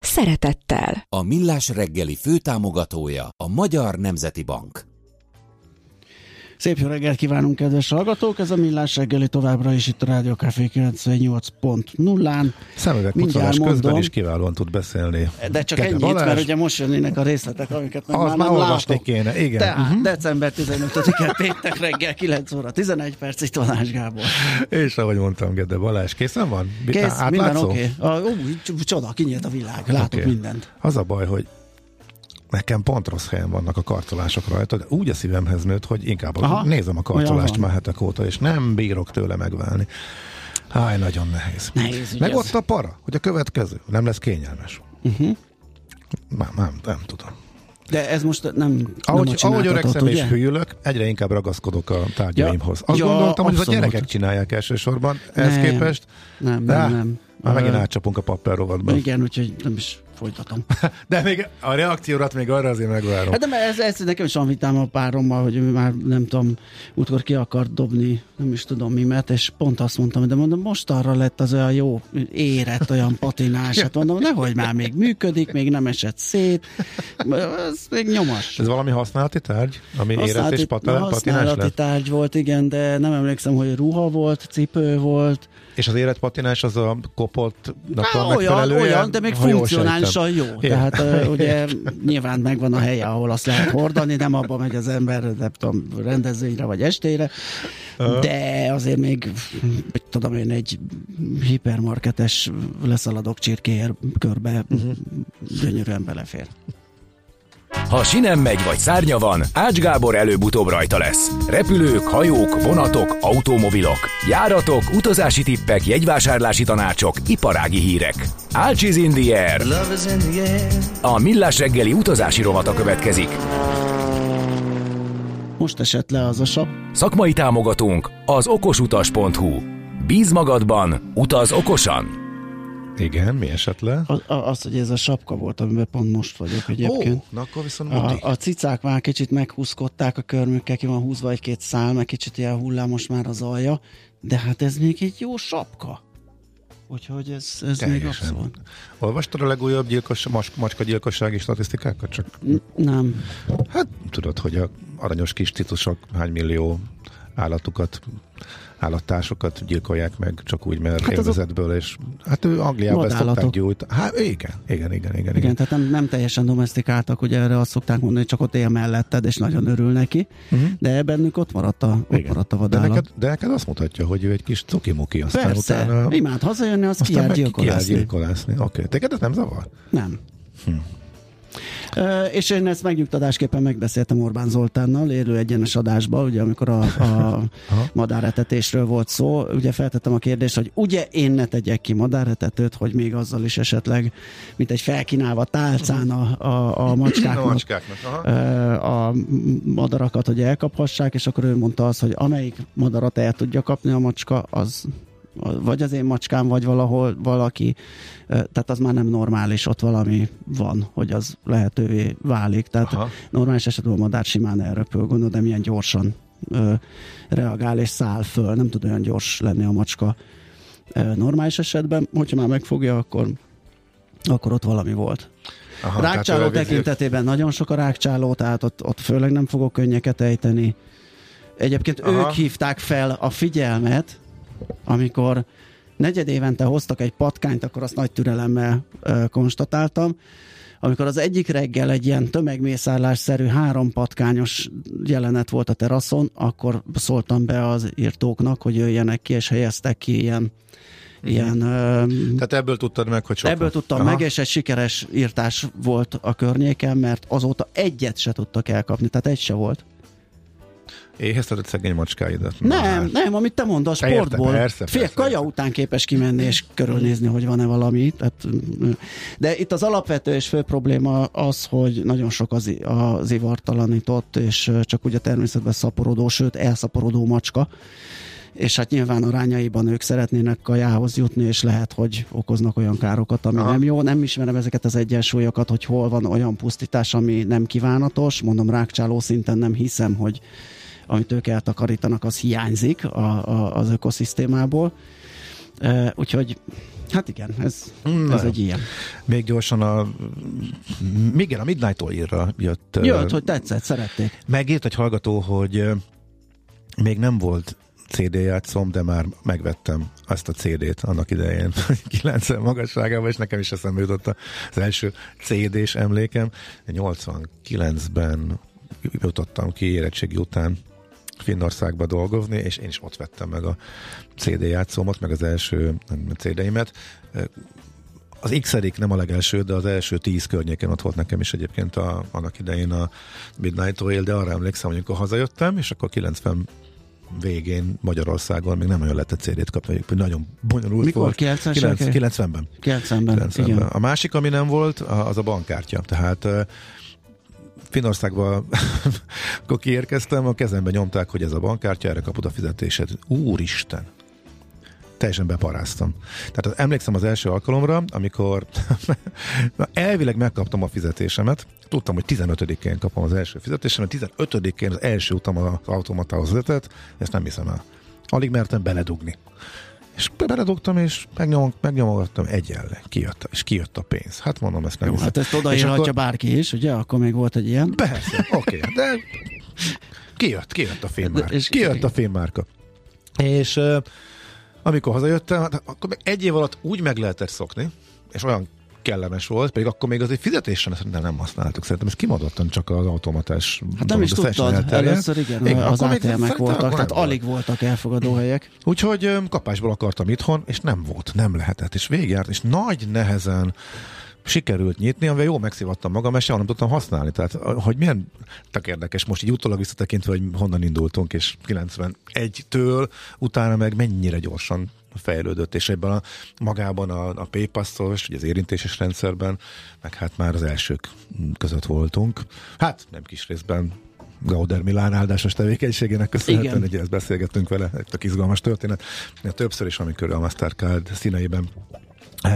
szeretettel. A Millás reggeli főtámogatója a Magyar Nemzeti Bank. Szép jó reggelt kívánunk, kedves hallgatók! Ez a Millás reggeli továbbra is itt a Rádió Café 98.0-án. Szemüveg pucolás közben is kiválóan tud beszélni. De csak Kete ennyit, Balázs. mert ugye most jönnének a részletek, amiket meg Az már, már olvasni kéne, igen. Tehát uh-huh. december 15-e péntek reggel 9 óra 11 perc, itt Balázs Gábor. És ahogy mondtam, Gede Balázs, készen van? Kész, Átlátszó? minden oké. Okay. Csoda, kinyílt a világ, látok okay. mindent. Az a baj, hogy nekem pont rossz helyen vannak a karcolások rajta, de úgy a szívemhez nőtt, hogy inkább Aha, nézem a karcolást már hetek óta, és nem bírok tőle megválni. Háj, nagyon nehéz. nehéz Meg ott a para, hogy a következő nem lesz kényelmes. Uh-huh. Nem, nem, nem tudom. De ez most nem Ahogy, nem ahogy öregszem és hűlök, egyre inkább ragaszkodok a tárgyaimhoz. Azt ja, gondoltam, hogy ez a gyerekek csinálják elsősorban, ehhez nem, képest. Nem, nem, nem. Már megint átcsapunk a papperrovatba. Igen, úgyhogy nem is folytatom. De még a reakciórat még arra azért megvárom. Hát de ez, ez nekem is vitám a párommal, hogy ő már nem tudom, útkor ki akart dobni, nem is tudom mimet, és pont azt mondtam, de mondom, most arra lett az olyan jó érett, olyan patinás, hát mondom, nehogy már még működik, még nem esett szét, ez még nyomas. Ez valami használati tárgy, ami használati, érett és patinás Használati lett? tárgy volt, igen, de nem emlékszem, hogy ruha volt, cipő volt, és az életpatinás az a kopottnak a olyan, olyan, de még funkcionálisan jó. jó. Tehát uh, ugye nyilván megvan a helye, ahol azt lehet hordani, nem abba megy az ember, nem tudom, rendezvényre vagy estére, de azért még, tudom én, egy hipermarketes leszaladok csirkéért körbe uh-huh. gyönyörűen belefér. Ha sinem megy vagy szárnya van, Ács Gábor előbb-utóbb rajta lesz. Repülők, hajók, vonatok, automobilok, járatok, utazási tippek, jegyvásárlási tanácsok, iparági hírek. Ács is in the air. A Millás reggeli utazási rovata következik. Most esett le az a sap. Szakmai támogatónk az okosutas.hu. Bíz magadban, utaz okosan! Igen, mi esett le? A, a, az, hogy ez a sapka volt, amiben pont most vagyok egyébként. Ó, na akkor viszont a, a cicák már kicsit meghúzkodták a körmükkel, ki van húzva egy-két szál, meg kicsit ilyen hullámos már az alja, de hát ez még egy jó sapka. Úgyhogy ez, ez még abszolút. Olvastad a legújabb gyilkos, mas, macska gyilkossági statisztikákat? Csak... Nem. Hát tudod, hogy a aranyos kis titusok hány millió állatukat állattársokat gyilkolják meg csak úgy, mert hát élvezetből, és hát ő Angliában ezt szokták gyújtani. Hát igen, igen, igen, igen. Igen, igen tehát nem, nem teljesen domestikáltak, ugye erre azt szokták mondani, hogy csak ott él melletted, és nagyon örül neki, uh-huh. de bennük ott maradt a, ott maradt a vadállat. De neked, de neked azt mutatja, hogy ő egy kis cukimuki, aztán Persze, utána... imád hazajönni, azt kiáll gyilkolászni. gyilkolászni. Oké, okay. Téged ez nem zavar? Nem. Hm. És én ezt megnyugtatásképpen megbeszéltem Orbán Zoltánnal élő egyenes adásba, ugye amikor a, a madáretetésről volt szó, ugye feltettem a kérdést, hogy ugye én ne tegyek ki madáretetőt, hogy még azzal is esetleg, mint egy felkínálva tálcán a, a, a macskáknak, a, macskáknak a madarakat, hogy elkaphassák, és akkor ő mondta azt, hogy amelyik madarat el tudja kapni a macska, az vagy az én macskám, vagy valahol valaki, tehát az már nem normális, ott valami van, hogy az lehetővé válik. Tehát Aha. normális esetben a madár simán elröpül, gondolod, de milyen gyorsan ö, reagál és száll föl, nem tud olyan gyors lenni a macska ö, normális esetben, hogyha már megfogja, akkor, akkor ott valami volt. Aha, rákcsáló tekintetében nagyon sok a rákcsáló, tehát ott, ott főleg nem fogok könnyeket ejteni. Egyébként Aha. ők hívták fel a figyelmet, amikor negyed évente hoztak egy patkányt, akkor azt nagy türelemmel ö, konstatáltam. Amikor az egyik reggel egy ilyen tömegmészárlásszerű három patkányos jelenet volt a teraszon, akkor szóltam be az írtóknak, hogy jöjjenek ki, és helyeztek ki ilyen mm. Ilyen, Tehát ebből tudtad meg, hogy sok Ebből tudtam Aha. meg, és egy sikeres írtás volt a környéken, mert azóta egyet se tudtak elkapni, tehát egy se volt. Éheztetett szegény macskáidat. Nem, hát. nem, amit te mondasz, sportból. Persze, persze, Fél kaja után képes kimenni és körülnézni, hogy van-e valami. Tehát, de itt az alapvető és fő probléma az, hogy nagyon sok az, az ivartalanított, és csak úgy a természetben szaporodó, sőt elszaporodó macska és hát nyilván arányaiban ők szeretnének kajához jutni, és lehet, hogy okoznak olyan károkat, ami Aha. nem jó. Nem ismerem ezeket az egyensúlyokat, hogy hol van olyan pusztítás, ami nem kívánatos. Mondom, rákcsáló szinten nem hiszem, hogy amit ők eltakarítanak, az hiányzik a, a, az ökoszisztémából. E, úgyhogy Hát igen, ez, ez egy ilyen. Még gyorsan a igen, a Midnight Oil-ra jött. Jött, hogy tetszett, szerették. Megírt egy hallgató, hogy még nem volt CD játszom, de már megvettem azt a CD-t annak idején 90 magasságában, és nekem is eszembe jutott az első CD-s emlékem. 89-ben jutottam ki érettségi után Finnországba dolgozni, és én is ott vettem meg a CD játszómat, meg az első CD-imet. Az x nem a legelső, de az első tíz környéken ott volt nekem is egyébként a, annak idején a Midnight Oil, de arra emlékszem, hogy amikor hazajöttem, és akkor 90 végén Magyarországon még nem olyan lehetett CD-t kapni, hogy nagyon bonyolult Mikor? volt. 90 90-ben. 90-ben. 90-ben. Igen. A másik, ami nem volt, az a bankkártya. Tehát Finországba, akkor kiérkeztem, a kezembe nyomták, hogy ez a bankkártya, erre kapod a fizetésed. Úristen! teljesen beparáztam. Tehát emlékszem az első alkalomra, amikor elvileg megkaptam a fizetésemet, tudtam, hogy 15-én kapom az első fizetésemet, 15-én az első utam az automatához vezetett, ezt nem hiszem el. Alig mertem beledugni. És beledugtam, és megnyom, megnyomogattam egyenle. Kijött, és kijött a pénz. Hát mondom, ezt nem Jó, hiszem. Hát ezt odaírhatja akkor... bárki is, ugye? Akkor még volt egy ilyen. Persze, oké, okay, de kijött, kijött a fémmárka. És kijött a fémmárka. És uh, amikor hazajöttem, hát akkor egy év alatt úgy meg lehetett szokni, és olyan kellemes volt, pedig akkor még azért fizetésen nem, nem használtuk. Szerintem ez kimondottan csak az automatás. Hát nem is tudtad, először igen, igen az ATM-ek voltak, tehát alig voltak elfogadó helyek. Úgyhogy kapásból akartam itthon, és nem volt, nem lehetett, és végjárt, és nagy nehezen sikerült nyitni, amivel jól megszivattam magam, és nem tudtam használni. Tehát, hogy milyen tök érdekes, most így utólag visszatekintve, hogy honnan indultunk, és 91-től utána meg mennyire gyorsan fejlődött, és ebben a, magában a, a PayPass-os, az érintéses rendszerben, meg hát már az elsők között voltunk. Hát nem kis részben Gauder Milán áldásos tevékenységének köszönhetően, hogy ezt beszélgettünk vele, egy tök izgalmas történet. Többször is, amikor a Mastercard színeiben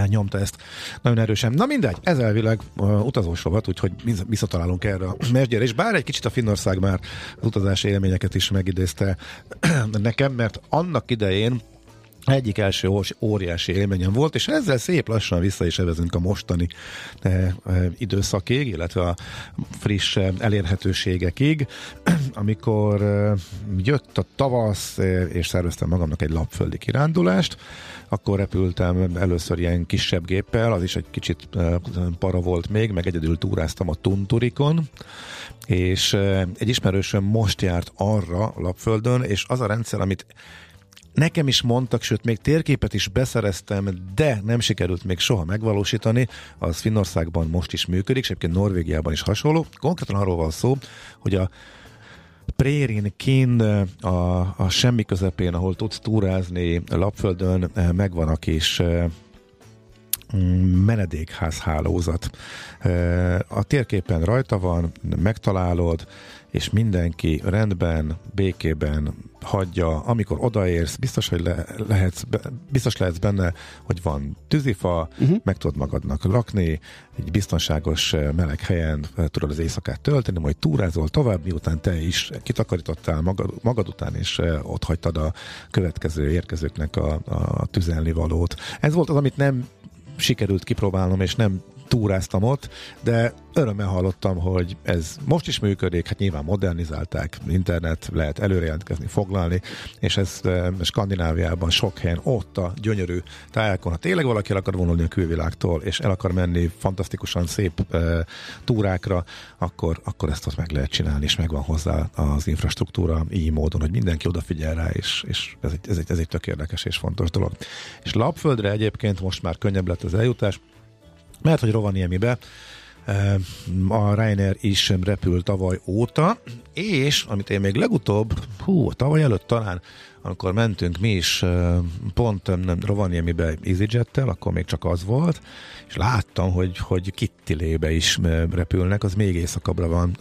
nyomta ezt nagyon erősen. Na mindegy, ez elvileg uh, utazós rovat, úgyhogy visszatalálunk erre a mesgyere, és bár egy kicsit a Finnország már az utazási élményeket is megidézte nekem, mert annak idején egyik első óriási élményem volt, és ezzel szép lassan vissza is evezünk a mostani e, e, időszakig, illetve a friss e, elérhetőségekig, amikor e, jött a tavasz, e, és szerveztem magamnak egy lapföldi kirándulást, akkor repültem először ilyen kisebb géppel, az is egy kicsit e, para volt még, meg egyedül túráztam a Tunturikon, és e, egy ismerősöm most járt arra lapföldön, és az a rendszer, amit Nekem is mondtak, sőt még térképet is beszereztem, de nem sikerült még soha megvalósítani. Az Finnországban most is működik, és egyébként Norvégiában is hasonló. Konkrétan arról van szó, hogy a Prérin kín a, a semmi közepén, ahol tudsz túrázni lapföldön, megvan a kis menedékház hálózat. A térképen rajta van, megtalálod, és mindenki rendben, békében hagyja, amikor odaérsz, biztos, hogy le, lehetsz, biztos lehetsz benne, hogy van tűzifa, uh-huh. meg tudod magadnak lakni, egy biztonságos meleg helyen tudod az éjszakát tölteni, majd túrázol tovább, miután te is kitakarítottál magad, magad után, és ott hagytad a következő érkezőknek a, a tüzelni valót. Ez volt az, amit nem sikerült kipróbálnom, és nem túráztam ott, de örömmel hallottam, hogy ez most is működik, hát nyilván modernizálták, internet, lehet előrejelentkezni, foglalni, és ez e, Skandináviában sok helyen, ott a gyönyörű tájákon, ha tényleg valaki el akar vonulni a külvilágtól, és el akar menni fantasztikusan szép e, túrákra, akkor, akkor ezt ott meg lehet csinálni, és megvan hozzá az infrastruktúra így módon, hogy mindenki odafigyel rá, és, és ez, egy, ez, egy, ez egy tök érdekes és fontos dolog. És Lapföldre egyébként most már könnyebb lett az eljutás, mert hogy Rovaniemibe A Ryanair is repül tavaly óta, és amit én még legutóbb, hú, tavaly előtt talán amikor mentünk mi is pont Rovaniemibe EasyJet-tel, akkor még csak az volt, és láttam, hogy, hogy Kittilébe is repülnek, az még éjszakabbra van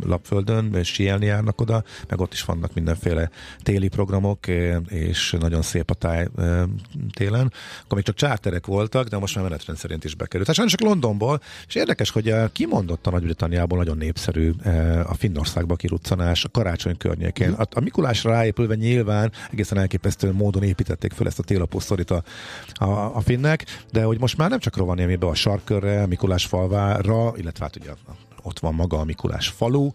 Lapföldön, síelni járnak oda, meg ott is vannak mindenféle téli programok, és nagyon szép a táj télen. Akkor még csak csárterek voltak, de most már menetrend szerint is bekerült. Tehát sajnos csak Londonból, és érdekes, hogy kimondott a Nagy-Britanniából nagyon népszerű a Finnországba kiruccanás a karácsony környékén. A, a Mikulásra ráépülve nyilván egészen elképesztő módon építették fel ezt a télapós a, a, a finnek, de hogy most már nem csak Rovaniemibe, a sarkörre, Mikulás falvára, illetve hát ugye ott van maga a Mikulás falu,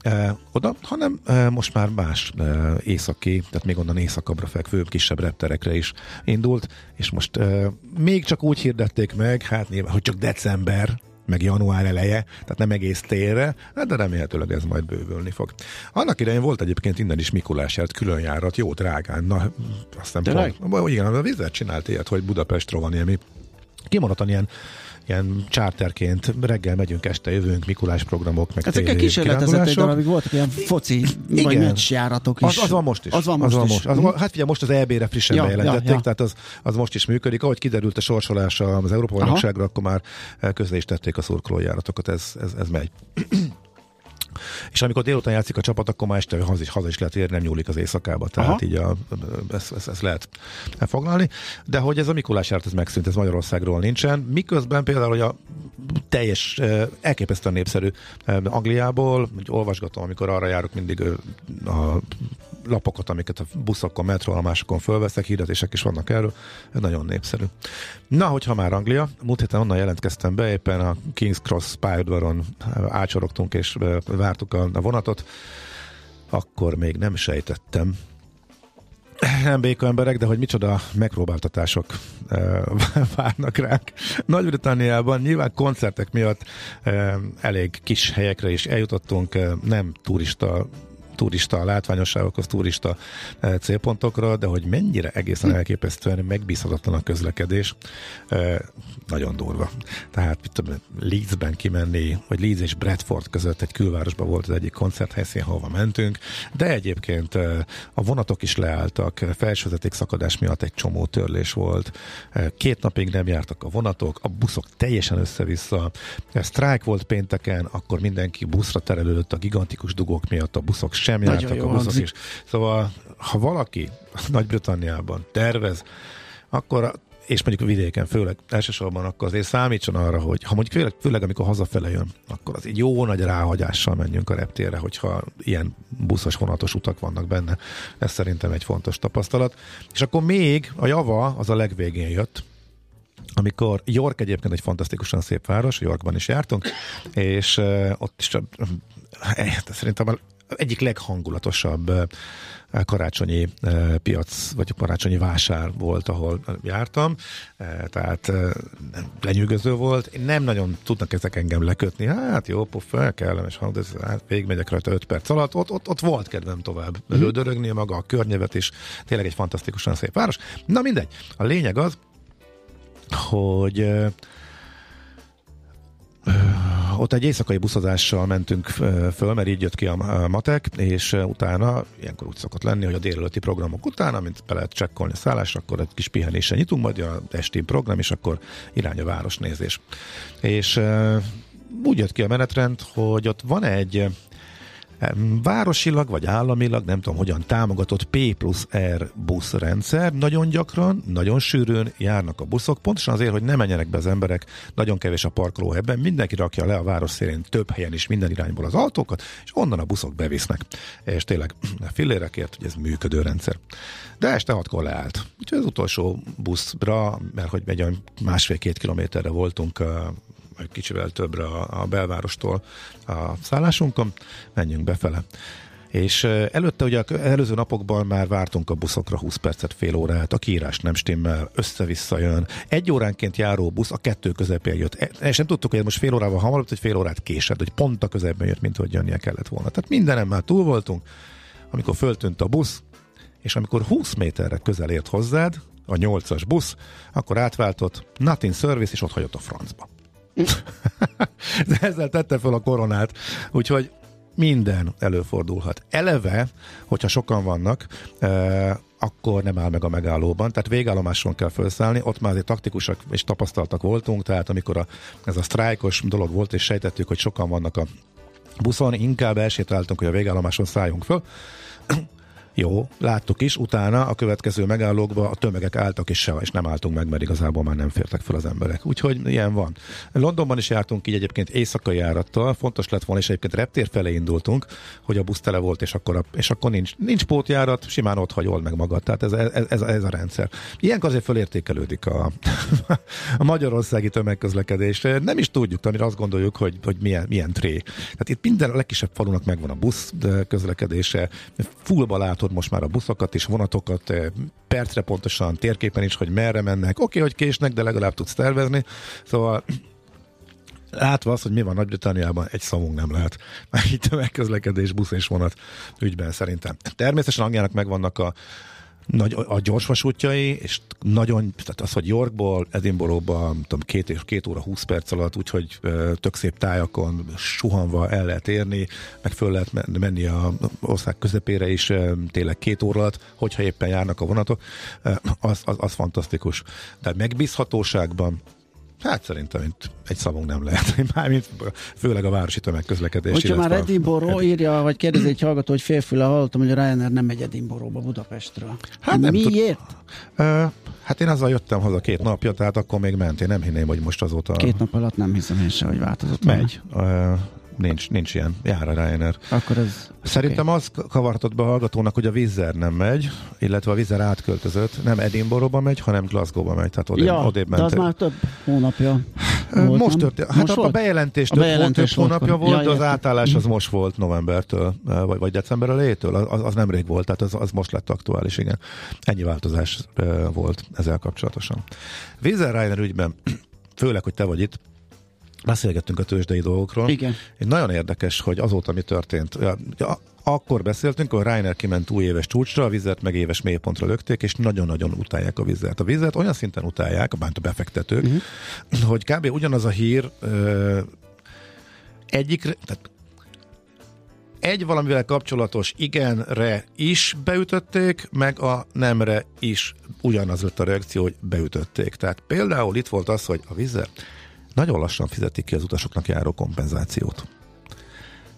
eh, oda, hanem eh, most már más eh, északi, tehát még onnan északabbra fekvő kisebb repterekre is indult, és most eh, még csak úgy hirdették meg, hát nyilván, hogy csak december, meg január eleje, tehát nem egész térre, hát de remélhetőleg ez majd bővülni fog. Annak idején volt egyébként innen is Mikulás járt, külön járat, jó drágán, na aztán pont, igen, a vizet csinált ilyet, hogy Budapestről van ilyen, kimondottan ilyen ilyen charterként reggel megyünk, este jövünk, Mikulás programok, meg Ezekkel kísérletezett egy darabig voltak ilyen foci Igen. vagy meccsjáratok is. Az, az van most is. Az van most, az van most is. Az, van, hát figyelj, most az EB-re frissen ja, bejelentették, ja, ja. tehát az, az most is működik. Ahogy kiderült a sorsolás az Európa Bajnokságra, akkor már közre is tették a szurkolójáratokat, ez, ez, ez megy. És amikor délután játszik a csapat, akkor már este haza is, haza is lehet érni, nem nyúlik az éjszakába. Tehát Aha. így a, ezt, ezt, ezt, lehet foglalni. De hogy ez a Mikulás járt, ez megszűnt, ez Magyarországról nincsen. Miközben például, hogy a teljes, elképesztően népszerű Angliából, hogy olvasgatom, amikor arra járok mindig a lapokat, amiket a buszokon, metroállomásokon fölveszek, hirdetések is vannak erről, ez nagyon népszerű. Na, hogyha már Anglia, múlt héten onnan jelentkeztem be, éppen a King's Cross pályaudvaron ácsorogtunk és vártuk a, a vonatot, akkor még nem sejtettem, nem béka emberek, de hogy micsoda megpróbáltatások e, várnak ránk. Nagy-Britanniában nyilván koncertek miatt e, elég kis helyekre is eljutottunk, e, nem turista turista látványosságokhoz, turista e, célpontokra, de hogy mennyire egészen elképesztően megbízhatatlan a közlekedés, e, nagyon durva. Tehát mit tudom, Leedsben kimenni, vagy Leeds és Bradford között egy külvárosban volt az egyik koncerthelyszín, hova mentünk, de egyébként e, a vonatok is leálltak, felsőzeték szakadás miatt egy csomó törlés volt, két napig nem jártak a vonatok, a buszok teljesen össze-vissza, sztrájk volt pénteken, akkor mindenki buszra terelődött a gigantikus dugók miatt, a buszok sem sem jártak a buszok is. Szóval, ha valaki Nagy-Britanniában tervez, akkor és mondjuk a vidéken főleg, elsősorban akkor azért számítson arra, hogy ha mondjuk főleg, főleg amikor hazafele jön, akkor az egy jó nagy ráhagyással menjünk a reptérre, hogyha ilyen buszos, vonatos utak vannak benne. Ez szerintem egy fontos tapasztalat. És akkor még a java az a legvégén jött, amikor York egyébként egy fantasztikusan szép város, Yorkban is jártunk, és ott is szerintem egyik leghangulatosabb karácsonyi piac, vagy karácsonyi vásár volt, ahol jártam, tehát lenyűgöző volt. Nem nagyon tudnak ezek engem lekötni, hát jó, fel kellemes hang, de hát végigmegyek rajta 5 perc alatt, ott, ott, ott volt kedvem tovább mm. lődörögni, maga a környevet is, tényleg egy fantasztikusan szép város. Na mindegy, a lényeg az, hogy ott egy éjszakai buszozással mentünk föl, mert így jött ki a matek, és utána, ilyenkor úgy szokott lenni, hogy a délelőtti programok után, amint be lehet csekkolni a szállásra, akkor egy kis pihenésen nyitunk, majd a esti program, és akkor irány a városnézés. És úgy jött ki a menetrend, hogy ott van egy Városilag vagy államilag, nem tudom hogyan támogatott P plusz R buszrendszer. Nagyon gyakran, nagyon sűrűn járnak a buszok, pontosan azért, hogy ne menjenek be az emberek, nagyon kevés a parkoló ebben, mindenki rakja le a város szélén több helyen is minden irányból az autókat, és onnan a buszok bevisznek. És tényleg fillérekért, hogy ez működő rendszer. De este hatkor leállt. Úgyhogy az utolsó buszra, mert hogy egy másfél-két kilométerre voltunk vagy kicsivel többre a, a belvárostól a szállásunkon, menjünk befele. És előtte ugye előző napokban már vártunk a buszokra 20 percet, fél órát, a kiírás nem stimmel, össze-vissza jön. Egy óránként járó busz a kettő közepén jött. E, és nem tudtuk, hogy most fél órával hamarabb, hogy fél órát késett, hogy pont a közepén jött, mint hogy jönnie kellett volna. Tehát mindenem már túl voltunk, amikor föltűnt a busz, és amikor 20 méterre közel ért hozzád, a 8-as busz, akkor átváltott, nothing service, és ott hagyott a francba. Ezzel tette fel a koronát. Úgyhogy minden előfordulhat. Eleve, hogyha sokan vannak, eh, akkor nem áll meg a megállóban. Tehát végállomáson kell felszállni, ott már azért taktikusak és tapasztaltak voltunk, tehát amikor a, ez a sztrájkos dolog volt, és sejtettük, hogy sokan vannak a buszon, inkább elsétáltunk, hogy a végállomáson szálljunk föl. Jó, láttuk is, utána a következő megállókba a tömegek álltak és se, és nem álltunk meg, mert igazából már nem fértek fel az emberek. Úgyhogy ilyen van. Londonban is jártunk így egyébként éjszakai járattal, fontos lett volna, és egyébként reptér felé indultunk, hogy a busz tele volt, és akkor, a, és akkor nincs, nincs pótjárat, simán ott hagyol meg magad. Tehát ez, ez, ez, ez a rendszer. Ilyenkor azért fölértékelődik a, a magyarországi tömegközlekedés. Nem is tudjuk, amire azt gondoljuk, hogy, hogy milyen, milyen tré. Tehát itt minden a legkisebb falunak megvan a busz közlekedése, fullba lát látod most már a buszokat és vonatokat, eh, percre pontosan, térképen is, hogy merre mennek. Oké, okay, hogy késnek, de legalább tudsz tervezni. Szóval látva azt, hogy mi van Nagy-Britanniában, egy szavunk nem lehet. Már itt a megközlekedés, busz és vonat ügyben szerintem. Természetesen Angliának megvannak a nagy, a gyorsvasútjai, és nagyon, tehát az, hogy Yorkból, Edinburghba, tudom, két, és két óra, húsz perc alatt, úgyhogy tök szép tájakon suhanva el lehet érni, meg föl lehet menni a ország közepére is tényleg két óra alatt, hogyha éppen járnak a vonatok, az, az, az fantasztikus. De megbízhatóságban Hát szerintem itt egy szavunk nem lehet. Mármint főleg a városi tömegközlekedés. Hogyha már Edinburgh írja, vagy kérdezi egy hallgató, hogy félfüle hallottam, hogy a Ryanair nem megy Edinburghba Budapestről. Hát nem Miért? Tud... Uh, hát én azzal jöttem haza két napja, tehát akkor még ment. Én nem hinném, hogy most azóta... Két nap alatt nem hiszem én sem, hogy változott. Megy. Uh, nincs, nincs ilyen. Jár a Ryanair. Akkor ez... Szerintem okay. az kavartott be a hallgatónak, hogy a Vizer nem megy, illetve a Vizer átköltözött. Nem Edinburghba megy, hanem Glasgow-ba megy. Tehát odébb, ja, odébb de az már több hónapja volt, Most történt. Hát most a, volt? bejelentés a több, bejelentés több hónapja volt, ja, az átállás az most volt novembertől, vagy, vagy december elejétől. Az, az nemrég volt, tehát az, az most lett aktuális, igen. Ennyi változás volt ezzel kapcsolatosan. Vizer Ryanair ügyben, főleg, hogy te vagy itt, Beszélgettünk a tőzsdei dolgokról. Igen. Egy nagyon érdekes, hogy azóta mi történt. Akkor beszéltünk, hogy Reiner kiment új éves csúcsra, a vizet meg éves mélypontra lökték, és nagyon-nagyon utálják a vizet. A vizet olyan szinten utálják, bánt a befektetők, uh-huh. hogy kb. ugyanaz a hír ö, egyik, tehát egy valamivel kapcsolatos igenre is beütötték, meg a nemre is ugyanaz lett a reakció, hogy beütötték. Tehát például itt volt az, hogy a vizet nagyon lassan fizetik ki az utasoknak járó kompenzációt.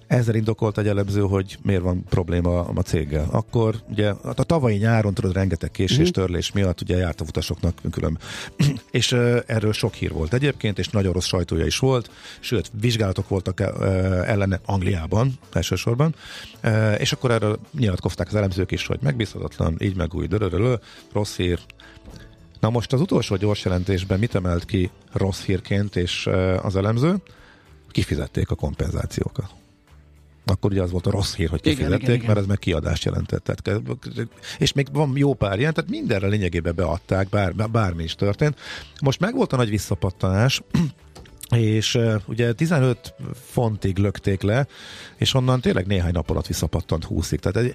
Ezzel indokolt egy elemző, hogy miért van probléma a céggel. Akkor ugye a tavalyi nyáron tudod rengeteg késés, mhm. törlés miatt ugye járt a utasoknak külön. és uh, erről sok hír volt egyébként, és nagyon rossz sajtója is volt, sőt, vizsgálatok voltak uh, ellene Angliában elsősorban, uh, és akkor erről nyilatkozták az elemzők is, hogy megbízhatatlan, így meg úgy, dörörölő, rossz hír, Na most az utolsó gyors jelentésben mit emelt ki rossz hírként és az elemző? Kifizették a kompenzációkat. Akkor ugye az volt a rossz hír, hogy kifizették, igen, igen, igen. mert ez meg kiadást jelentett. Tehát, és még van jó pár ilyen, tehát mindenre lényegében beadták, bár, bármi is történt. Most meg volt a nagy visszapattanás, és ugye 15 fontig lökték le, és onnan tényleg néhány nap alatt visszapattant 20-ig. Tehát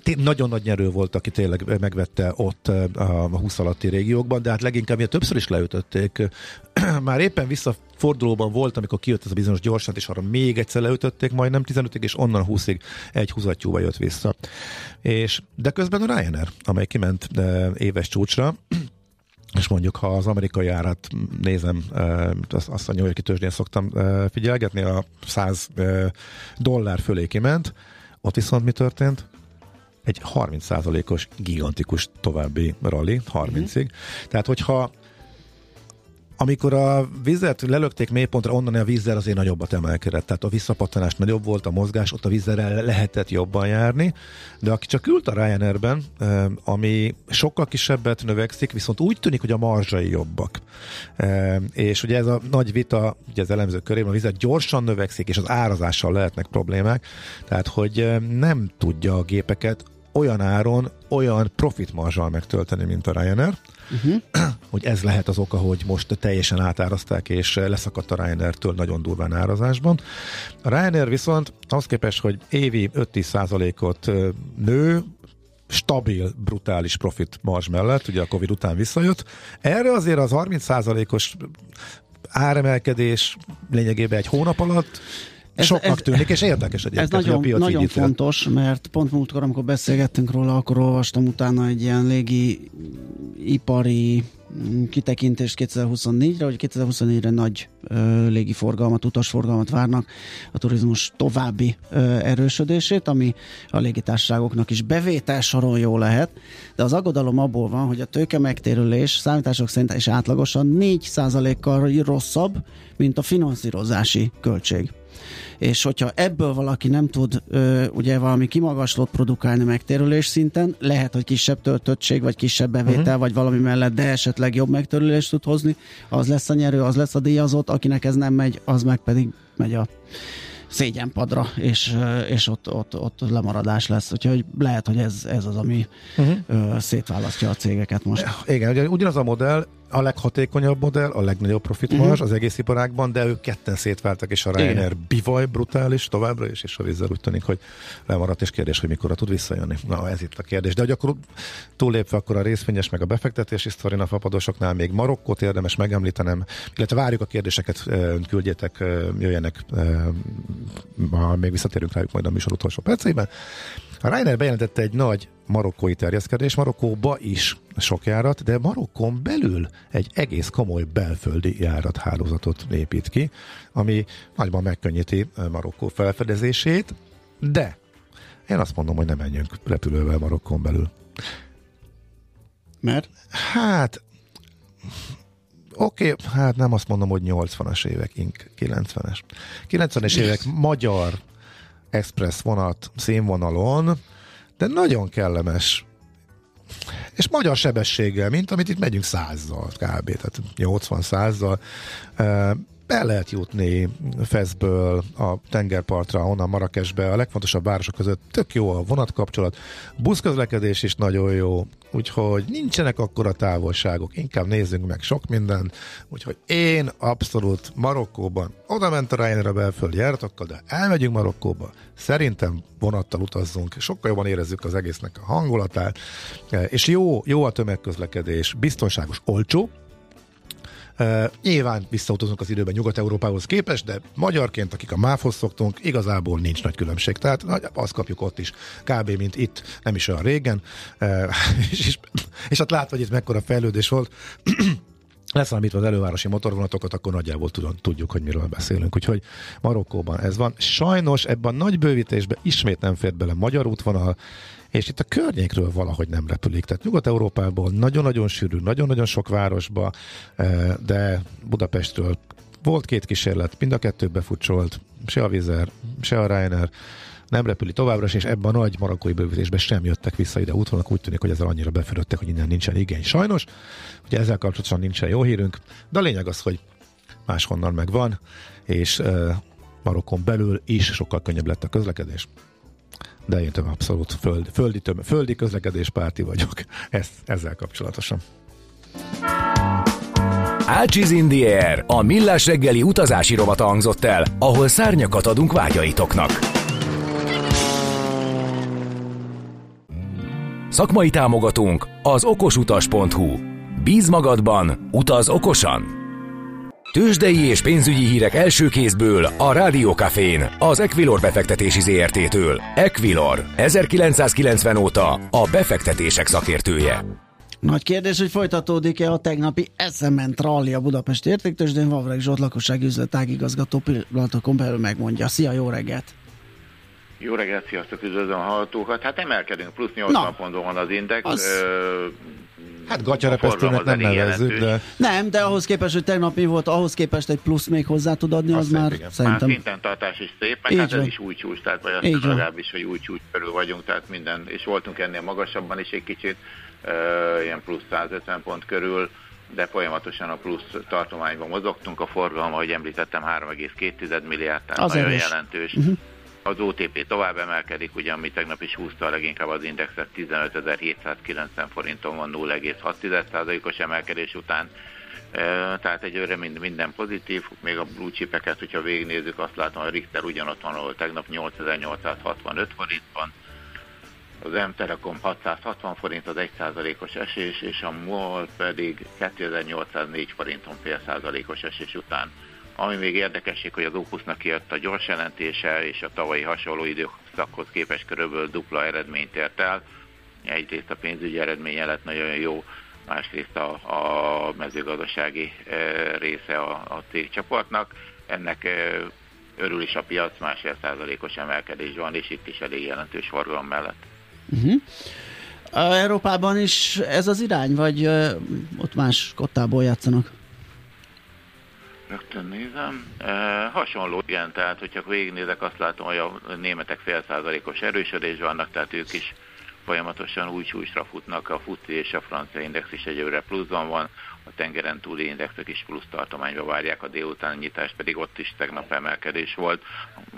egy, uh, nagyon nagy nyerő volt, aki tényleg megvette ott a 20 alatti régiókban, de hát leginkább ugye többször is leütötték. Már éppen visszafordulóban volt, amikor kijött ez a bizonyos gyorsan, és arra még egyszer leütötték, majdnem 15-ig, és onnan 20-ig egy húzattyúval jött vissza. És, de közben a Ryanair, amely kiment éves csúcsra, és mondjuk, ha az amerikai árat nézem, azt, azt a New Yorki tőzsdén szoktam figyelgetni, a 100 dollár fölé kiment, ott viszont mi történt? Egy 30%-os gigantikus további rally, 30-ig. Mm-hmm. Tehát, hogyha amikor a vizet lelökték mélypontra, onnan a vízzel azért nagyobbat emelkedett. Tehát a visszapattanás nagyobb volt, a mozgás, ott a vízzel lehetett jobban járni. De aki csak ült a Ryanairben, ami sokkal kisebbet növekszik, viszont úgy tűnik, hogy a marzsai jobbak. És ugye ez a nagy vita, ugye az elemzők körében, a vizet gyorsan növekszik, és az árazással lehetnek problémák. Tehát, hogy nem tudja a gépeket olyan áron, olyan profit marzsal megtölteni, mint a Ryanair, uh-huh. hogy ez lehet az oka, hogy most teljesen átárazták, és leszakadt a Ryanair-től nagyon durván árazásban. A Ryanair viszont ahhoz képest, hogy évi 5-10 ot nő, stabil, brutális profit marzs mellett, ugye a Covid után visszajött. Erre azért az 30%-os áremelkedés lényegében egy hónap alatt ez, Soknak ez, tűnik, és érdekes egyébként. Ez nagyon, a nagyon fontos, mert pont múltkor, amikor beszélgettünk róla, akkor olvastam utána egy ilyen légi ipari mm, kitekintést 2024-re, hogy 2024-re nagy ö, légiforgalmat, utasforgalmat várnak a turizmus további ö, erősödését, ami a légitársaságoknak is bevétel soron jó lehet, de az aggodalom abból van, hogy a tőke megtérülés számítások szerint is átlagosan 4%-kal rosszabb, mint a finanszírozási költség és hogyha ebből valaki nem tud ö, ugye valami kimagaslót produkálni megtérülés szinten, lehet, hogy kisebb töltöttség, vagy kisebb bevétel, uh-huh. vagy valami mellett, de esetleg jobb megtérülést tud hozni, az lesz a nyerő, az lesz a díjazott, akinek ez nem megy, az meg pedig megy a szégyenpadra, és, és ott, ott, ott lemaradás lesz. Úgyhogy lehet, hogy ez, ez az, ami uh-huh. szétválasztja a cégeket most. Igen, ugye ugyanaz a modell, a leghatékonyabb modell, a legnagyobb profit uh-huh. az egész iparágban, de ők ketten szétváltak, és a Ryanair bivaj brutális továbbra is, és a Vizzer úgy tűnik, hogy lemaradt, és kérdés, hogy mikor tud visszajönni. Na, ez itt a kérdés. De hogy akkor túlépve akkor a részvényes meg a befektetési sztorin a fapadosoknál még Marokkot érdemes megemlítenem, illetve várjuk a kérdéseket, küldjétek, jöjjenek, ha még visszatérünk rájuk majd a műsor utolsó percében. A Ryanair bejelentette egy nagy marokkói terjeszkedés, Marokkóba is sok járat, de Marokkon belül egy egész komoly belföldi járathálózatot épít ki, ami nagyban megkönnyíti Marokkó felfedezését, de én azt mondom, hogy nem menjünk repülővel Marokkon belül. Mert? Hát, oké, okay, hát nem azt mondom, hogy 80-as évek, ink 90-es. 90-es évek magyar express vonat színvonalon, de nagyon kellemes és magyar sebességgel, mint amit itt megyünk százzal kb. Tehát 80 százzal be lehet jutni Feszből a tengerpartra, onnan Marrakesbe, a legfontosabb városok között. Tök jó a vonatkapcsolat, buszközlekedés is nagyon jó, úgyhogy nincsenek akkora távolságok, inkább nézzünk meg sok minden, úgyhogy én abszolút Marokkóban, oda ment a Ryanair a belföldi járatokkal, de elmegyünk Marokkóba, szerintem vonattal utazzunk, sokkal jobban érezzük az egésznek a hangulatát, és jó, jó a tömegközlekedés, biztonságos, olcsó, Uh, nyilván visszautazunk az időben Nyugat-Európához képest, de magyarként, akik a MÁV-hoz szoktunk, igazából nincs nagy különbség. Tehát azt kapjuk ott is, kb. mint itt, nem is olyan régen. És, és, és hát látva, hogy itt mekkora fejlődés volt, leszámítva az elővárosi motorvonatokat, akkor nagyjából tudom, tudjuk, hogy miről beszélünk. Úgyhogy Marokkóban ez van. Sajnos ebben a nagy bővítésben ismét nem fért bele magyar útvonal, és itt a környékről valahogy nem repülik. Tehát Nyugat-Európából nagyon-nagyon sűrű, nagyon-nagyon sok városba, eh, de Budapestről volt két kísérlet, mind a kettő befutcsolt, se a Vizer, se a Ryanair, nem repüli továbbra és ebben a nagy marakói bővítésben sem jöttek vissza ide útvonalak, úgy tűnik, hogy ezzel annyira befürödtek, hogy innen nincsen igény. Sajnos, ugye ezzel kapcsolatosan nincsen jó hírünk, de a lényeg az, hogy máshonnan meg van, és uh, Marokkon belül is sokkal könnyebb lett a közlekedés de én abszolút föld, földi, töm, földi közlekedéspárti vagyok Ez, ezzel kapcsolatosan. Ácsiz in the air, a millás reggeli utazási rovata hangzott el, ahol szárnyakat adunk vágyaitoknak. Szakmai támogatónk az okosutas.hu. Bíz magadban, utaz okosan! Tőzsdei és pénzügyi hírek első kézből a Rádiókafén, az Equilor befektetési ZRT-től. Equilor, 1990 óta a befektetések szakértője. Nagy kérdés, hogy folytatódik-e a tegnapi eszement rally a Budapest értéktősdén, Vavreg Zsolt lakossági üzletág igazgató pillanatokon belül megmondja. Szia, jó reggelt! Jó reggelt, sziasztok, üdvözlöm a hallgatókat. Hát emelkedünk, plusz 80 ponton van az index. Az... Ö, Hát gatyarepesztőnek nem nevezzük, de... Nem, de ahhoz képest, hogy tegnap mi volt, ahhoz képest egy plusz még hozzá tud adni, az, az már igen. szerintem... Már szinten tartás is szép, meg hát ez is új csúcs, tehát vagy azt legalábbis, hogy új csúcs körül vagyunk, tehát minden, és voltunk ennél magasabban is egy kicsit, uh, ilyen plusz 150 pont körül, de folyamatosan a plusz tartományban mozogtunk, a forgalom, ahogy említettem, 3,2 milliárd, tehát az nagyon erős. jelentős. Uh-huh. Az OTP tovább emelkedik, ugye, ami tegnap is húzta leginkább az indexet, 15.790 forinton van 0,6%-os emelkedés után. Tehát egyőre mind, minden pozitív, még a blue chipeket, hogyha végignézzük, azt látom, hogy a Richter ugyanott van, ahol tegnap 8865 forint van, az M-Telekom 660 forint az 1%-os esés, és a MOL pedig 2804 forinton fél százalékos esés után. Ami még érdekesség, hogy az Opusnak kijött a gyors jelentése, és a tavalyi hasonló időszakhoz képest körülbelül dupla eredményt ért el. Egyrészt a pénzügyi eredménye lett nagyon jó, másrészt a, a mezőgazdasági e, része a, a cégcsoportnak. Ennek e, örül is a piac, másfél százalékos emelkedés van, és itt is elég jelentős forgalom mellett. Uh-huh. Európában is ez az irány, vagy ott más kottából játszanak? Rögtön nézem. E, hasonló, igen, tehát hogyha végignézek, azt látom, hogy a németek fél százalékos erősödés vannak, tehát ők is folyamatosan új csúcsra futnak, a FUCI és a francia index is egyőre pluszban van, a tengeren túli indexek is plusz tartományba várják a délután nyitást, pedig ott is tegnap emelkedés volt.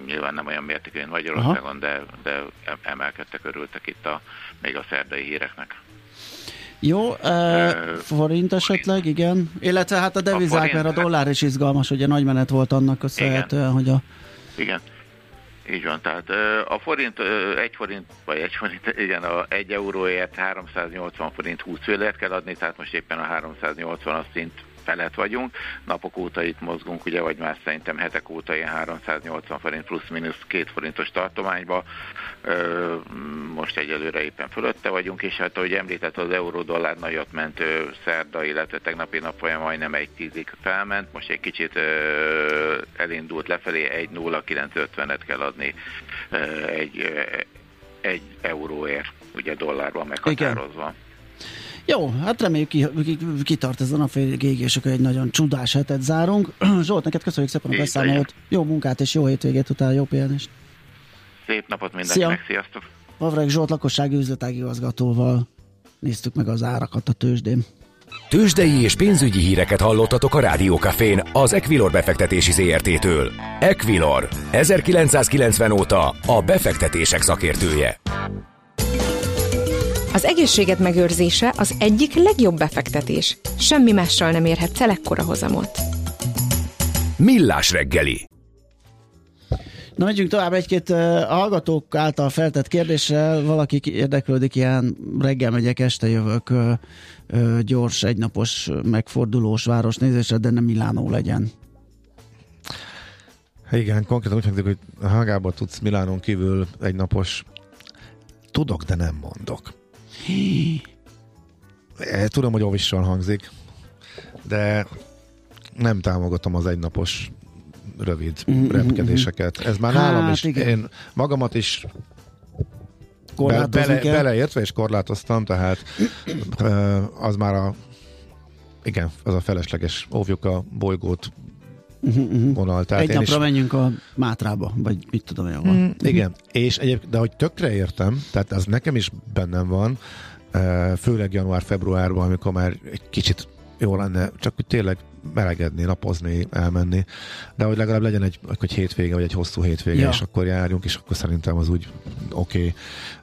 Nyilván nem olyan mértékű, mint Magyarországon, de, de emelkedtek, örültek itt a, még a szerdai híreknek. Jó, e, forint esetleg, igen. Illetve hát a devizák, a mert a dollár is izgalmas, ugye nagy menet volt annak köszönhetően, hogy a... Igen, így van, tehát a forint, egy forint, vagy egy forint, igen, a egy euróért 380 forint 20 félért kell adni, tehát most éppen a 380 az szint felett vagyunk. Napok óta itt mozgunk, ugye, vagy már szerintem hetek óta ilyen 380 forint plusz-minusz két forintos tartományba. Most egyelőre éppen fölötte vagyunk, és hát ahogy említett, az euró-dollár nagyot ment szerda, illetve tegnapi nap folyam majdnem egy tízig felment, most egy kicsit elindult lefelé, 1,0950-et kell adni egy, egy euróért, ugye dollárban meghatározva. Igen. Jó, hát reméljük ki, ki, kitart ez a nap végig, és akkor egy nagyon csodás hetet zárunk. Zsolt, neked köszönjük szépen a beszámolót. Jó munkát és jó hétvégét utána, jó pihenést. Szép napot mindenkinek, Szia. sziasztok! Pavreg Zsolt lakossági üzletágigazgatóval néztük meg az árakat a tőzsdén. Tőzsdei és pénzügyi híreket hallottatok a Rádiókafén az Equilor befektetési ZRT-től. Equilor, 1990 óta a befektetések szakértője. Az egészséged megőrzése az egyik legjobb befektetés. Semmi mással nem érhet el ekkora hozamot. Millás reggeli. Na, megyünk tovább egy-két uh, hallgatók által feltett kérdéssel. Valaki érdeklődik, ilyen reggel megyek, este jövök uh, uh, gyors, egynapos, megfordulós városnézésre, de nem Milánó legyen. Igen, konkrétan úgy hangzik, hogy Hágába tudsz Milánon kívül egynapos tudok, de nem mondok. Tudom, hogy óvissal hangzik, de nem támogatom az egynapos rövid mm-hmm. repkedéseket. Ez már hát, nálam is. Igen. Én magamat is be, bele, beleértve és korlátoztam, tehát az már a igen, az a felesleges óvjuk a bolygót uh-huh, vonal. Tehát Egy napra is... menjünk a Mátrába, vagy mit tudom én. Mm, igen, és egyébként, de hogy tökre értem, tehát az nekem is bennem van, főleg január-februárban, amikor már egy kicsit jó lenne, csak hogy tényleg melegedni, napozni, elmenni, de hogy legalább legyen egy, egy hétvége, vagy egy hosszú hétvége, ja. és akkor járjunk, és akkor szerintem az úgy oké.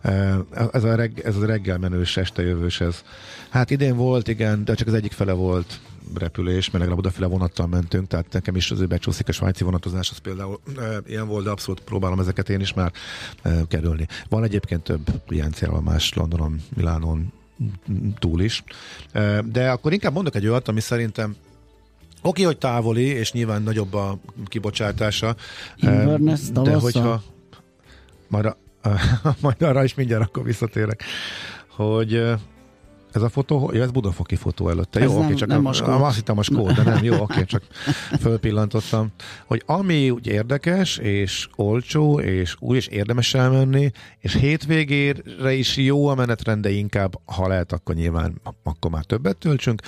Okay. Ez, a reg, ez a reggel menős, este jövős, ez hát idén volt, igen, de csak az egyik fele volt repülés, mert legalább odafele vonattal mentünk, tehát nekem is az becsúszik a svájci vonatozás, az például e, ilyen volt, de abszolút próbálom ezeket én is már e, kerülni. Van egyébként több ilyen célállomás Londonon, Milánon túl is, e, de akkor inkább mondok egy olyat, ami szerintem Oké, hogy távoli, és nyilván nagyobb a kibocsátása, Inverness, de hogyha majd, a, majd arra is mindjárt akkor visszatérek, hogy ez a fotó, ja, ez budafoki fotó előtte. Ez jó, nem, oké, csak nem a, a, azt hittem a skód, de nem, jó, oké, csak fölpillantottam. Hogy ami úgy érdekes, és olcsó, és új, és érdemes elmenni, és hétvégére is jó a menetrend, de inkább, ha lehet, akkor nyilván akkor már többet töltsünk.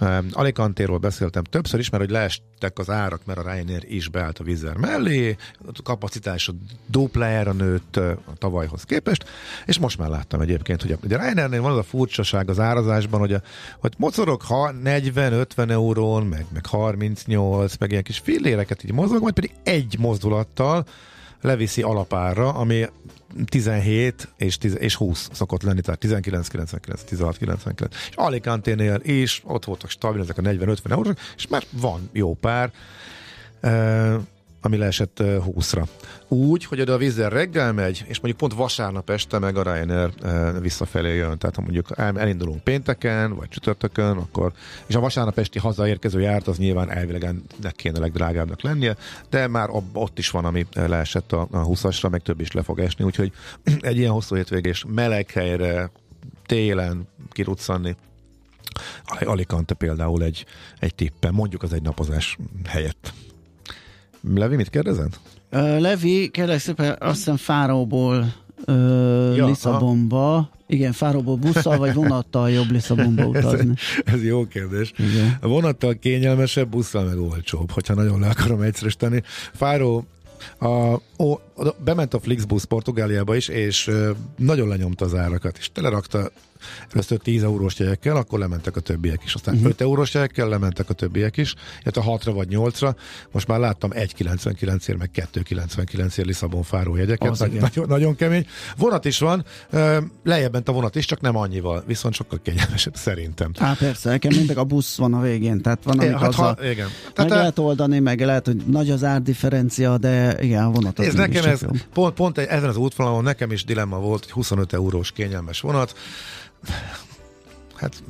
Um, Alicantéról beszéltem többször is, mert hogy leestek az árak, mert a Ryanair is beállt a vizer mellé, a kapacitás a duplájára nőtt a tavalyhoz képest, és most már láttam egyébként, hogy a, a Ryanairnél van az a furcsaság az árazásban, hogy, a, hogy mocorog ha 40-50 eurón, meg, meg 38, meg ilyen kis filléreket így mozog, majd pedig egy mozdulattal leviszi alapára, ami 17 és, 10, és 20 szokott lenni, tehát 19, 99, 16, 99. És Alicante-nél is ott voltak stabil ezek a 40-50 eurók, és már van jó pár. Uh, ami leesett 20-ra. Úgy, hogy oda a vízzel reggel megy, és mondjuk pont vasárnap este meg a Ryanair visszafelé jön. Tehát ha mondjuk elindulunk pénteken, vagy csütörtökön, akkor, és a vasárnap esti hazaérkező járt, az nyilván elvileg ne kéne legdrágábbnak lennie, de már ott is van, ami leesett a, a 20-asra, meg több is le fog esni, úgyhogy egy ilyen hosszú hétvégés meleg helyre, télen kiruccanni, Alicante például egy, egy tippen, mondjuk az egy napozás helyett. Levi, mit kérdezed? Uh, Levi, kérlek szépen, azt hiszem Fáróból uh, ja, Lisszabonba. Ha. Igen, Fáróból busszal vagy vonattal jobb Lisszabonba utazni? ez, ez jó kérdés. Igen. A vonattal kényelmesebb, busszal meg olcsóbb, hogyha nagyon le akarom egyszerűsíteni. Fáró a, ó, bement a Flixbus Portugáliába is, és ö, nagyon lenyomta az árakat, és telerakta Először 10 eurós jegyekkel, akkor lementek a többiek is. Aztán uh-huh. Mhm. 5 eurós jegyekkel lementek a többiek is, illetve 6-ra vagy 8-ra. Most már láttam 1,99-ért, meg 2,99-ért Lisszabon fáró jegyeket. Nagy, nagyon, nagyon kemény. Vonat is van, lejjebb ment a vonat is, csak nem annyival, viszont sokkal kényelmesebb szerintem. Á, persze, nekem mindig a busz van a végén, tehát van, amikor hát, ha, igen. Tehát meg a... lehet oldani, meg lehet, hogy nagy az árdifferencia, de igen, a vonat az ez nekem ez, pont, pont ezen az útvonalon nekem is dilemma volt, hogy 25 eurós kényelmes vonat, hát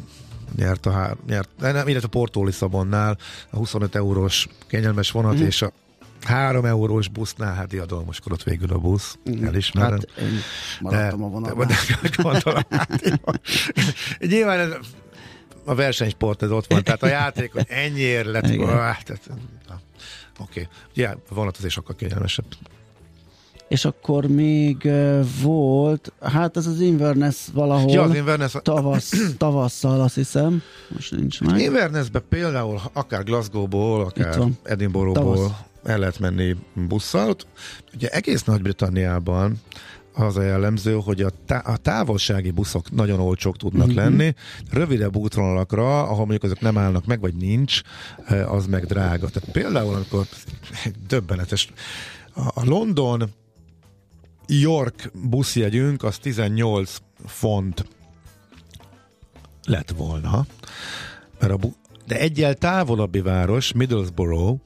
nyert a, hár, nyert, nem, illetve Porto Lisszabonnál a 25 eurós kényelmes vonat, mm. és a 3 eurós busznál, hát diadalmaskodott végül a busz, mm. elismerem. Hát én maradtam de, a vonatban. De, de, gondolom, hát, nyilván ez, a versenysport ez ott van, tehát a játék, hogy ennyiért lett, hát, oké, okay. ja, a vonat azért sokkal kényelmesebb és akkor még volt, hát ez az Inverness valahol ja, az Inverness... Tavasz, tavasszal azt hiszem, most nincs meg. Invernessbe például akár Glasgow-ból, akár Edinburgh-ból el lehet menni busszal. Ugye egész Nagy-Britanniában az a jellemző, hogy a, tá- a távolsági buszok nagyon olcsók tudnak mm-hmm. lenni, rövidebb útvonalakra, ahol mondjuk azok nem állnak meg, vagy nincs, az meg drága. Tehát például, amikor döbbenetes, a London York buszjegyünk az 18 font lett volna, mert a bu- de egyel távolabbi város, Middlesbrough,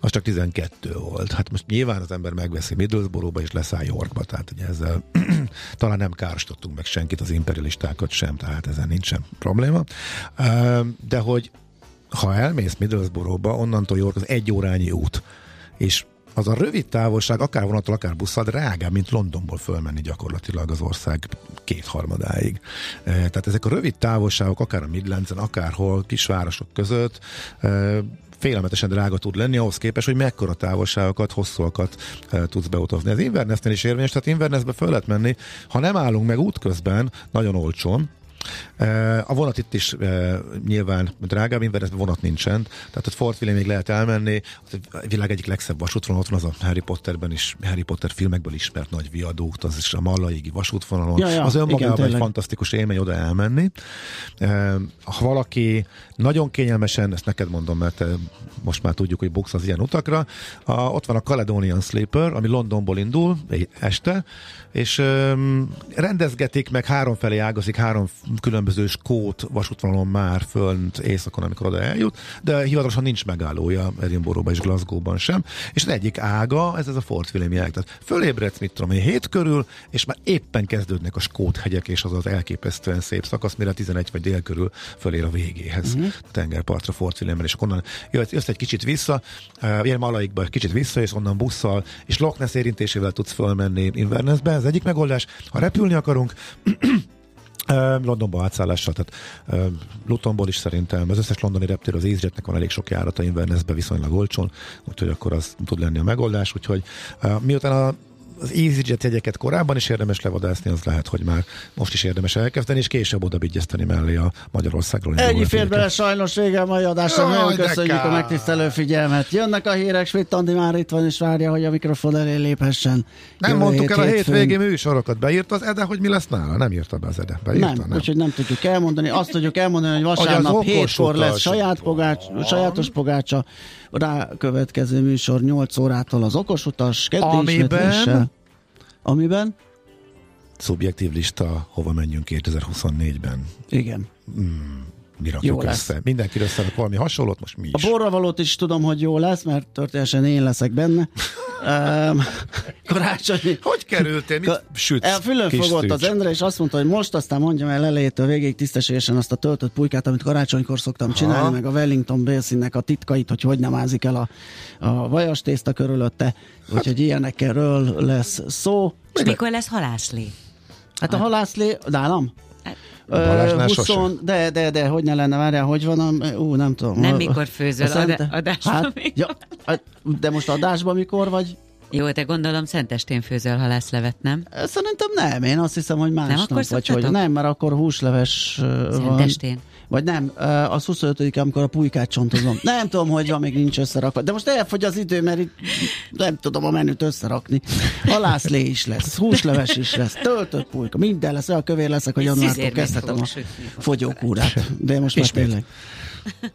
az csak 12 volt. Hát most nyilván az ember megveszi Middlesbrough-ba és leszáll Yorkba, tehát ugye ezzel talán nem károsítottunk meg senkit, az imperialistákat sem, tehát ezen nincsen probléma. De hogy ha elmész Middlesbrough-ba, onnantól York az egy órányi út, és az a rövid távolság, akár vonattól, akár busszal, drágább, mint Londonból fölmenni gyakorlatilag az ország kétharmadáig. E, tehát ezek a rövid távolságok, akár a Midlandsen, akárhol, kisvárosok között, e, félelmetesen drága tud lenni, ahhoz képest, hogy mekkora távolságokat, hosszúakat e, tudsz beutazni. Ez Invernessnél is érvényes, tehát Invernessbe föl lehet menni, ha nem állunk meg útközben, nagyon olcsón, a vonat itt is nyilván drágább, mert vonat nincsen, tehát ott Fort William még lehet elmenni, a világ egyik legszebb vasútvonal, ott van az a Harry Potterben is, Harry Potter filmekből ismert nagy viadót, az is a Mallaigi vasútvonalon. Ja, ja, az önmagában egy fantasztikus élmény oda elmenni. Ha valaki nagyon kényelmesen, ezt neked mondom, mert most már tudjuk, hogy Bux az ilyen utakra, ott van a Caledonian Sleeper, ami Londonból indul este, és rendezgetik, meg háromfelé ágazik, három különböző skót vasútvonalon már fönt éjszakon, amikor oda eljut, de hivatalosan nincs megállója Edinburghban és Glasgow-ban sem, és az egyik ága, ez ez a Fort William jegy. Tehát fölébredsz, mit tudom én, hét körül, és már éppen kezdődnek a skót hegyek, és az az elképesztően szép szakasz, mire 11 vagy dél körül fölér a végéhez, uh-huh. a tengerpartra Fort William és onnan jössz, jössz egy kicsit vissza, uh, ilyen Malaikba egy kicsit vissza, és onnan busszal, és Loch Ness érintésével tudsz fölmenni Invernessbe, ez egyik megoldás. Ha repülni akarunk, Londonba átszállással, tehát Lutonból is szerintem. Az összes londoni reptér az EasyJetnek van elég sok járata Invernessbe viszonylag olcsón, úgyhogy akkor az tud lenni a megoldás, úgyhogy miután a az EasyJet jegyeket korábban is érdemes levadászni, az lehet, hogy már most is érdemes elkezdeni, és később oda vigyezteni mellé a Magyarországról. Ennyi fér bele sajnos vége a mai adásra. Nagyon köszönjük a megtisztelő figyelmet. Jönnek a hírek, Schmidt Andi már itt van, és várja, hogy a mikrofon elé léphessen. Nem Jövő mondtuk hét, el a hétvégi műsorokat. Beírt az Ede, hogy mi lesz nála? Nem írta be az Ede. Beírta, nem, nem. úgyhogy nem tudjuk elmondani. Azt tudjuk elmondani, hogy vasárnap hétkor lesz saját pogács, sajátos pogácsa, rá következő műsor 8 órától az okosutas, Amiben Amiben? Szubjektív lista, hova menjünk 2024-ben. Igen. Mm. mi rakjuk jó össze. Lesz. Mindenki összerak valami hasonlót, most mi is. A borravalót is tudom, hogy jó lesz, mert történetesen én leszek benne. Um, karácsony. Hogy kerültél? Mit sütsz? El fülön fogott az Endre, és azt mondta, hogy most aztán mondjam el elejétől végig tisztességesen azt a töltött pulykát, amit karácsonykor szoktam ha. csinálni, meg a Wellington Bélszínnek a titkait, hogy hogy nem ázik el a, a vajas tészta körülötte. Úgyhogy hát. ilyenekről lesz szó. És mikor lesz halászlé? Hát a halászlé, nálam? 20, de, de, de, hogy ne lenne, várjál, hogy van, ú, nem tudom. Nem mikor főzöl adásban. adásban. Hát, ja, hát, de most adásban mikor vagy? Jó, te gondolom szentestén főzöl halászlevet, nem? Szerintem nem, én azt hiszem, hogy másnap nem, vagy hogy nem, mert akkor húsleves Szentestén. van. Vagy nem, az 25 amikor a pulykát csontozom. Nem tudom, hogy van, még nincs összerakva. De most elfogy az idő, mert itt nem tudom a menüt összerakni. Halászlé is lesz, húsleves is lesz, töltött pulyka, minden lesz, olyan kövér leszek, hogy januártól kezdhetem a fogyókúrát. De most már tényleg.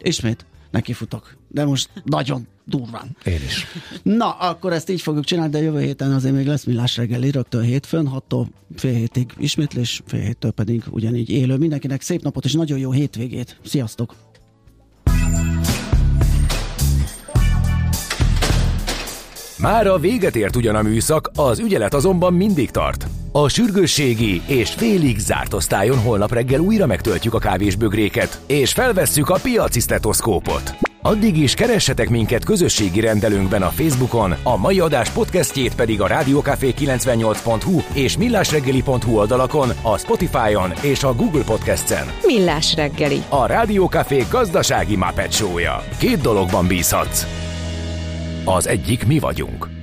Ismét nekifutok. De most nagyon durván. Én is. Na, akkor ezt így fogjuk csinálni, de jövő héten azért még lesz millás reggeli, rögtön hétfőn, 6-tól fél hétig ismétlés, fél héttől pedig ugyanígy élő. Mindenkinek szép napot és nagyon jó hétvégét. Sziasztok! Már a véget ért ugyan a műszak, az ügyelet azonban mindig tart. A sürgősségi és félig zárt osztályon holnap reggel újra megtöltjük a kávésbögréket, és felvesszük a piaci stetoszkópot. Addig is keressetek minket közösségi rendelőnkben a Facebookon, a mai adás podcastjét pedig a rádiókafé 98hu és millásreggeli.hu oldalakon, a Spotify-on és a Google Podcast-en. Millás reggeli. A Rádiókafé gazdasági mapet Két dologban bízhatsz. Az egyik mi vagyunk.